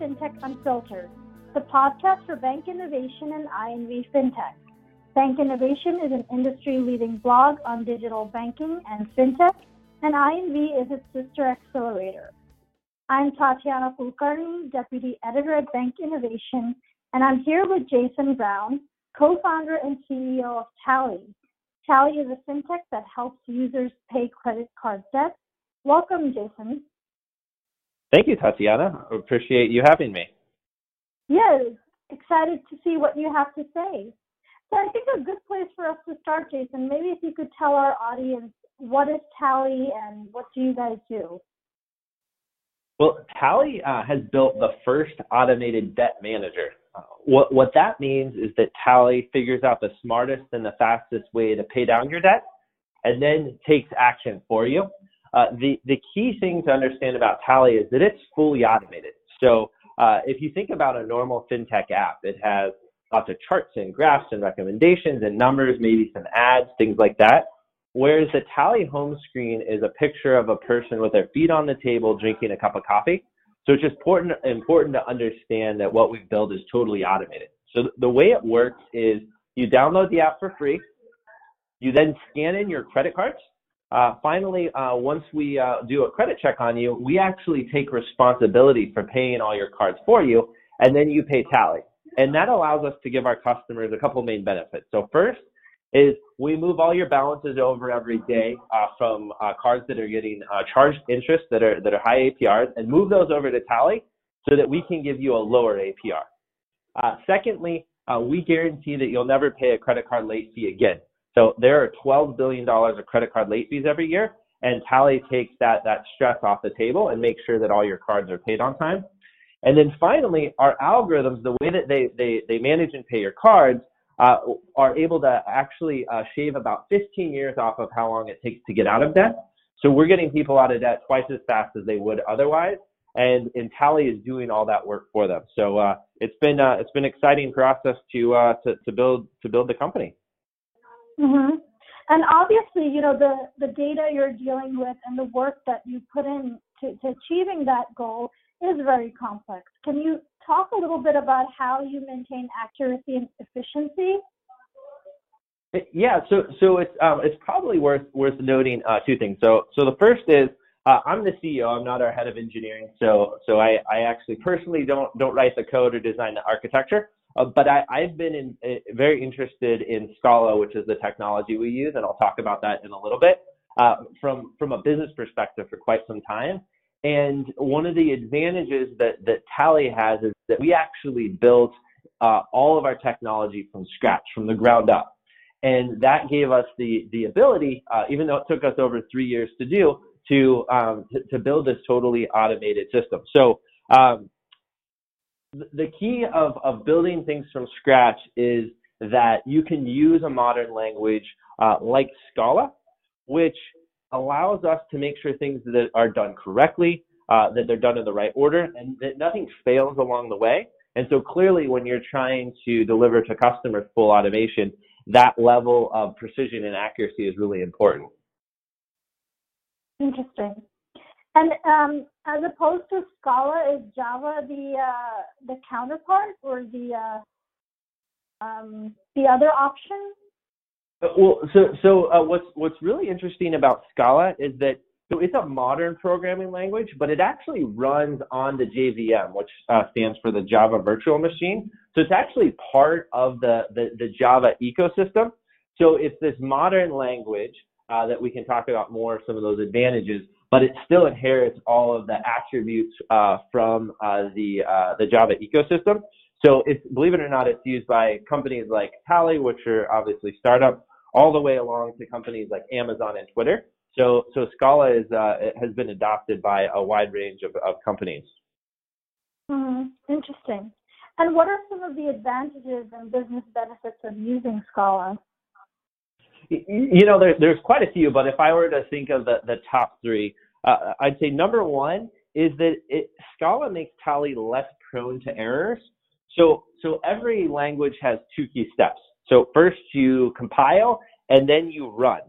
FinTech Unfiltered, the podcast for bank innovation and INV FinTech. Bank Innovation is an industry leading blog on digital banking and FinTech, and INV is its sister accelerator. I'm Tatiana Kulkarni, Deputy Editor at Bank Innovation, and I'm here with Jason Brown, co founder and CEO of Tally. Tally is a FinTech that helps users pay credit card debt. Welcome, Jason. Thank you, Tatiana. I appreciate you having me. Yes, excited to see what you have to say. So I think a good place for us to start, Jason, maybe if you could tell our audience what is Tally and what do you guys do? Well, Tally uh, has built the first automated debt manager. Uh, what, what that means is that Tally figures out the smartest and the fastest way to pay down your debt and then takes action for you. Uh, the, the key thing to understand about Tally is that it's fully automated. So uh, if you think about a normal fintech app, it has lots of charts and graphs and recommendations and numbers, maybe some ads, things like that. Whereas the Tally home screen is a picture of a person with their feet on the table drinking a cup of coffee. So it's just important, important to understand that what we've built is totally automated. So the way it works is you download the app for free. You then scan in your credit cards uh, finally, uh, once we uh, do a credit check on you, we actually take responsibility for paying all your cards for you, and then you pay Tally. And that allows us to give our customers a couple main benefits. So first is we move all your balances over every day uh, from uh, cards that are getting uh, charged interest that are that are high APRs, and move those over to Tally so that we can give you a lower APR. secondly, we guarantee that you'll never pay a credit card late fee again. So there are $12 billion of credit card late fees every year, and Tally takes that, that stress off the table and makes sure that all your cards are paid on time. And then finally, our algorithms, the way that they, they, they manage and pay your cards, uh, are able to actually uh, shave about 15 years off of how long it takes to get out of debt. So we're getting people out of debt twice as fast as they would otherwise. And, and Tally is doing all that work for them. So uh, it's been uh, it's been an exciting process to, uh, to to build to build the company. Mm-hmm. And obviously, you know, the, the data you're dealing with and the work that you put in to, to achieving that goal is very complex. Can you talk a little bit about how you maintain accuracy and efficiency? Yeah, so so it's um, it's probably worth worth noting uh, two things. So so the first is uh, I'm the CEO. I'm not our head of engineering. So so I, I actually personally don't don't write the code or design the architecture. Uh, but I, I've been in, uh, very interested in Scala, which is the technology we use, and I'll talk about that in a little bit uh, from from a business perspective for quite some time. And one of the advantages that that Tally has is that we actually built uh, all of our technology from scratch, from the ground up, and that gave us the the ability, uh, even though it took us over three years to do, to um, to, to build this totally automated system. So um, the key of, of building things from scratch is that you can use a modern language uh, like Scala, which allows us to make sure things that are done correctly, uh, that they're done in the right order, and that nothing fails along the way. And so clearly, when you're trying to deliver to customers full automation, that level of precision and accuracy is really important. Interesting. And um, as opposed to Scala, is Java the uh, the counterpart or the uh, um, the other option? Uh, well, so so uh, what's what's really interesting about Scala is that so it's a modern programming language, but it actually runs on the JVM, which uh, stands for the Java Virtual Machine. So it's actually part of the the, the Java ecosystem. So it's this modern language uh, that we can talk about more some of those advantages but it still inherits all of the attributes uh, from uh, the uh, the Java ecosystem. So it's believe it or not, it's used by companies like Tally, which are obviously startups, all the way along to companies like Amazon and Twitter. So so Scala is uh, has been adopted by a wide range of, of companies. Mm-hmm. Interesting. And what are some of the advantages and business benefits of using Scala? You know, there, there's quite a few, but if I were to think of the, the top three, uh, I'd say number one is that it, Scala makes Tally less prone to errors. So, so every language has two key steps. So first you compile and then you run.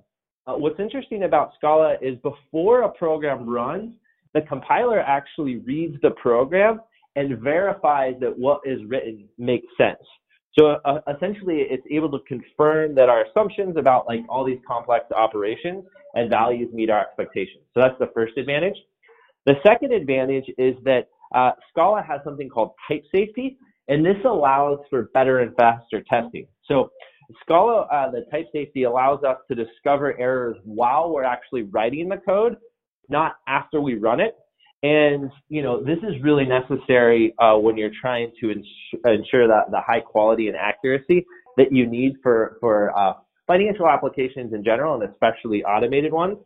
Uh, what's interesting about Scala is before a program runs, the compiler actually reads the program and verifies that what is written makes sense. So uh, essentially, it's able to confirm that our assumptions about like all these complex operations and values meet our expectations. So that's the first advantage. The second advantage is that uh, Scala has something called type safety, and this allows for better and faster testing. So Scala, uh, the type safety allows us to discover errors while we're actually writing the code, not after we run it. And you know this is really necessary uh, when you're trying to ins- ensure that the high quality and accuracy that you need for for uh, financial applications in general, and especially automated ones.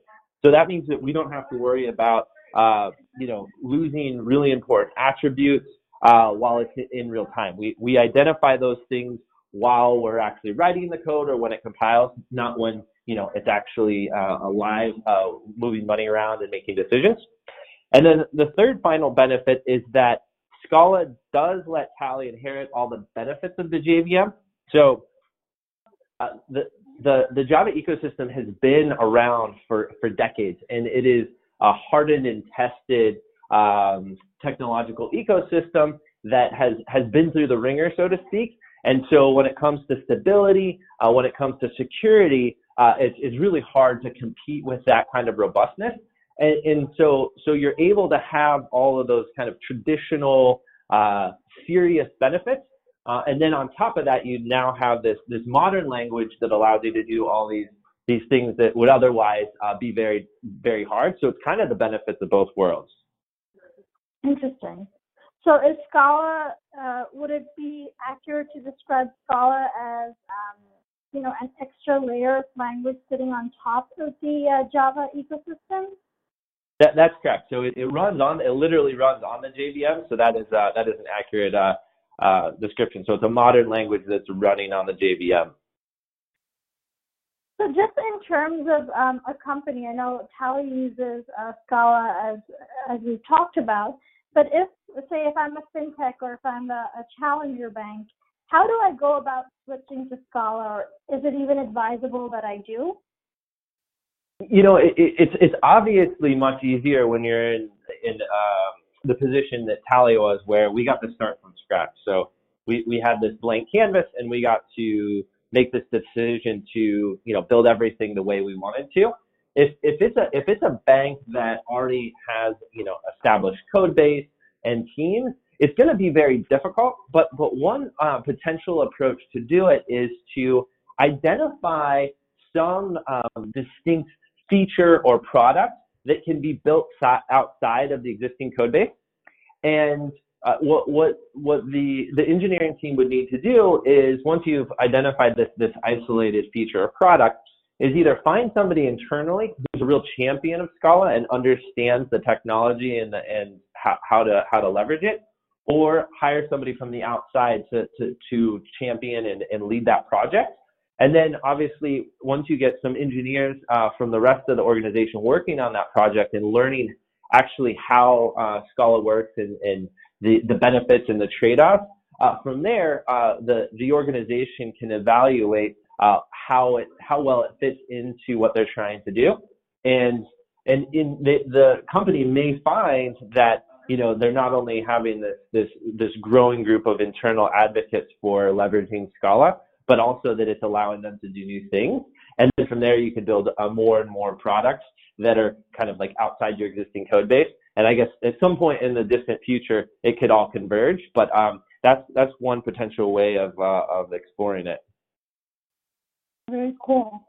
So that means that we don't have to worry about uh, you know losing really important attributes uh, while it's in real time. We we identify those things while we're actually writing the code or when it compiles, not when you know it's actually uh, alive, uh, moving money around and making decisions. And then the third final benefit is that Scala does let Tally inherit all the benefits of the JVM. So uh, the, the, the Java ecosystem has been around for, for decades, and it is a hardened and tested um, technological ecosystem that has, has been through the wringer, so to speak. And so when it comes to stability, uh, when it comes to security, uh, it's, it's really hard to compete with that kind of robustness. And, and so, so you're able to have all of those kind of traditional, uh, serious benefits. Uh, and then on top of that, you now have this, this modern language that allows you to do all these, these things that would otherwise uh, be very, very hard. So it's kind of the benefits of both worlds. Interesting. So is Scala, uh, would it be accurate to describe Scala as, um, you know, an extra layer of language sitting on top of the uh, Java ecosystem? That, that's correct. So it, it runs on, it literally runs on the JVM. So that is uh, that is an accurate uh, uh, description. So it's a modern language that's running on the JVM. So just in terms of um, a company, I know Tally uses uh, Scala as as we talked about. But if say if I'm a fintech or if I'm a, a challenger bank, how do I go about switching to Scala? Is it even advisable that I do? You know, it, it, it's it's obviously much easier when you're in in um, the position that Tally was, where we got to start from scratch. So we we had this blank canvas, and we got to make this decision to you know build everything the way we wanted to. If if it's a if it's a bank that already has you know established code base and teams, it's going to be very difficult. But but one uh, potential approach to do it is to identify some um, distinct feature or product that can be built outside of the existing code base. And uh, what what what the the engineering team would need to do is once you've identified this this isolated feature or product, is either find somebody internally who's a real champion of Scala and understands the technology and the, and how, how to how to leverage it, or hire somebody from the outside to to, to champion and, and lead that project. And then obviously, once you get some engineers uh, from the rest of the organization working on that project and learning actually how uh, Scala works and, and the, the benefits and the trade-offs, uh, from there, uh, the, the organization can evaluate uh, how it how well it fits into what they're trying to do. And and in the, the company may find that you know they're not only having this this this growing group of internal advocates for leveraging Scala, but also that it's allowing them to do new things. And then from there, you can build a more and more products that are kind of like outside your existing code base. And I guess at some point in the distant future, it could all converge. But um, that's that's one potential way of uh, of exploring it. Very cool.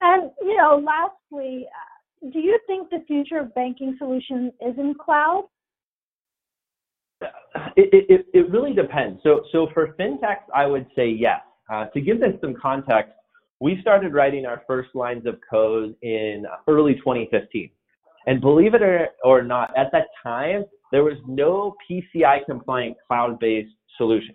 And you know, lastly, uh, do you think the future of banking solutions is in cloud? It, it, it really depends. So, so for fintechs, I would say yes. Uh, to give this some context, we started writing our first lines of code in early 2015. And believe it or, or not, at that time, there was no PCI compliant cloud based solution.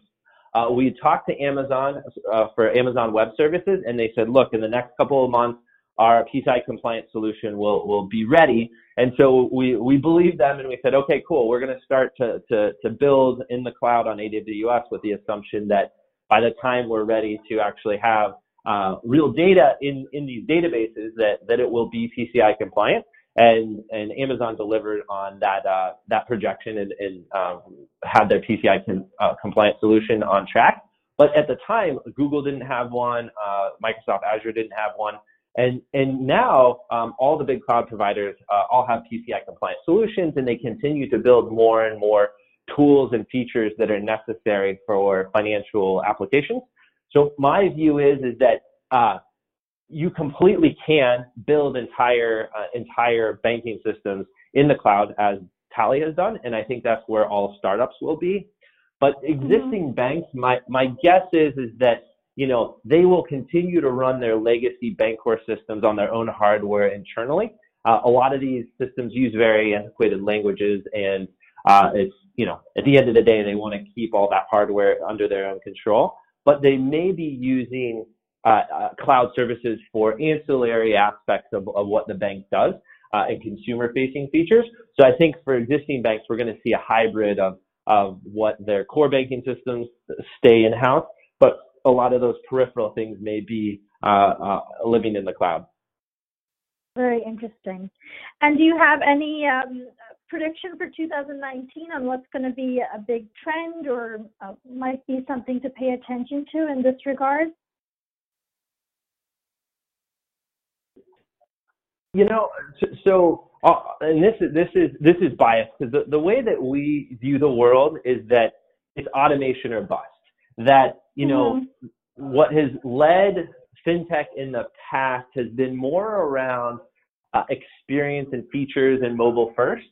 Uh, we talked to Amazon uh, for Amazon Web Services, and they said, look, in the next couple of months, our PCI compliant solution will, will be ready. And so we, we believed them and we said, okay, cool, we're going to start to, to, to build in the cloud on AWS with the assumption that by the time we're ready to actually have uh, real data in, in these databases that, that it will be PCI compliant. and and Amazon delivered on that uh, that projection and, and um, had their PCI uh, compliant solution on track. But at the time, Google didn't have one, uh, Microsoft Azure didn't have one, and and now um, all the big cloud providers uh, all have PCI compliant solutions, and they continue to build more and more tools and features that are necessary for financial applications. So my view is is that uh, you completely can build entire uh, entire banking systems in the cloud as Tally has done, and I think that's where all startups will be. But existing mm-hmm. banks, my my guess is is that you know they will continue to run their legacy bank core systems on their own hardware internally. Uh, a lot of these systems use very antiquated languages, and uh, it's you know at the end of the day they want to keep all that hardware under their own control. But they may be using uh, uh, cloud services for ancillary aspects of, of what the bank does uh, and consumer facing features. So I think for existing banks, we're going to see a hybrid of, of what their core banking systems stay in house, but a lot of those peripheral things may be uh, uh, living in the cloud. Very interesting. And do you have any um, prediction for 2019 on what's going to be a big trend or uh, might be something to pay attention to in this regard? You know, so uh, and this is this is this is biased because the, the way that we view the world is that it's automation or bust. That you know mm-hmm. what has led fintech in the past has been more around uh, experience and features and mobile first.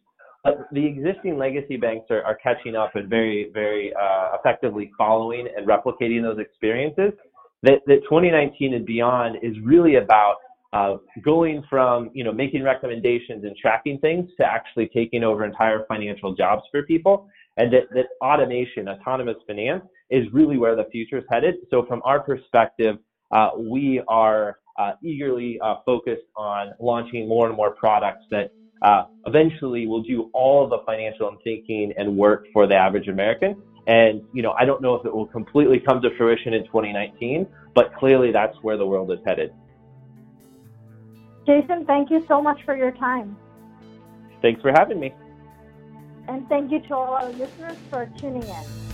But the existing legacy banks are, are catching up and very, very uh, effectively following and replicating those experiences. That, that 2019 and beyond is really about uh, going from you know making recommendations and tracking things to actually taking over entire financial jobs for people and that, that automation autonomous finance is really where the future is headed so from our perspective uh, we are uh, eagerly uh, focused on launching more and more products that uh, eventually will do all the financial and thinking and work for the average american and you know i don't know if it will completely come to fruition in 2019 but clearly that's where the world is headed Jason, thank you so much for your time. Thanks for having me. And thank you to all our listeners for tuning in.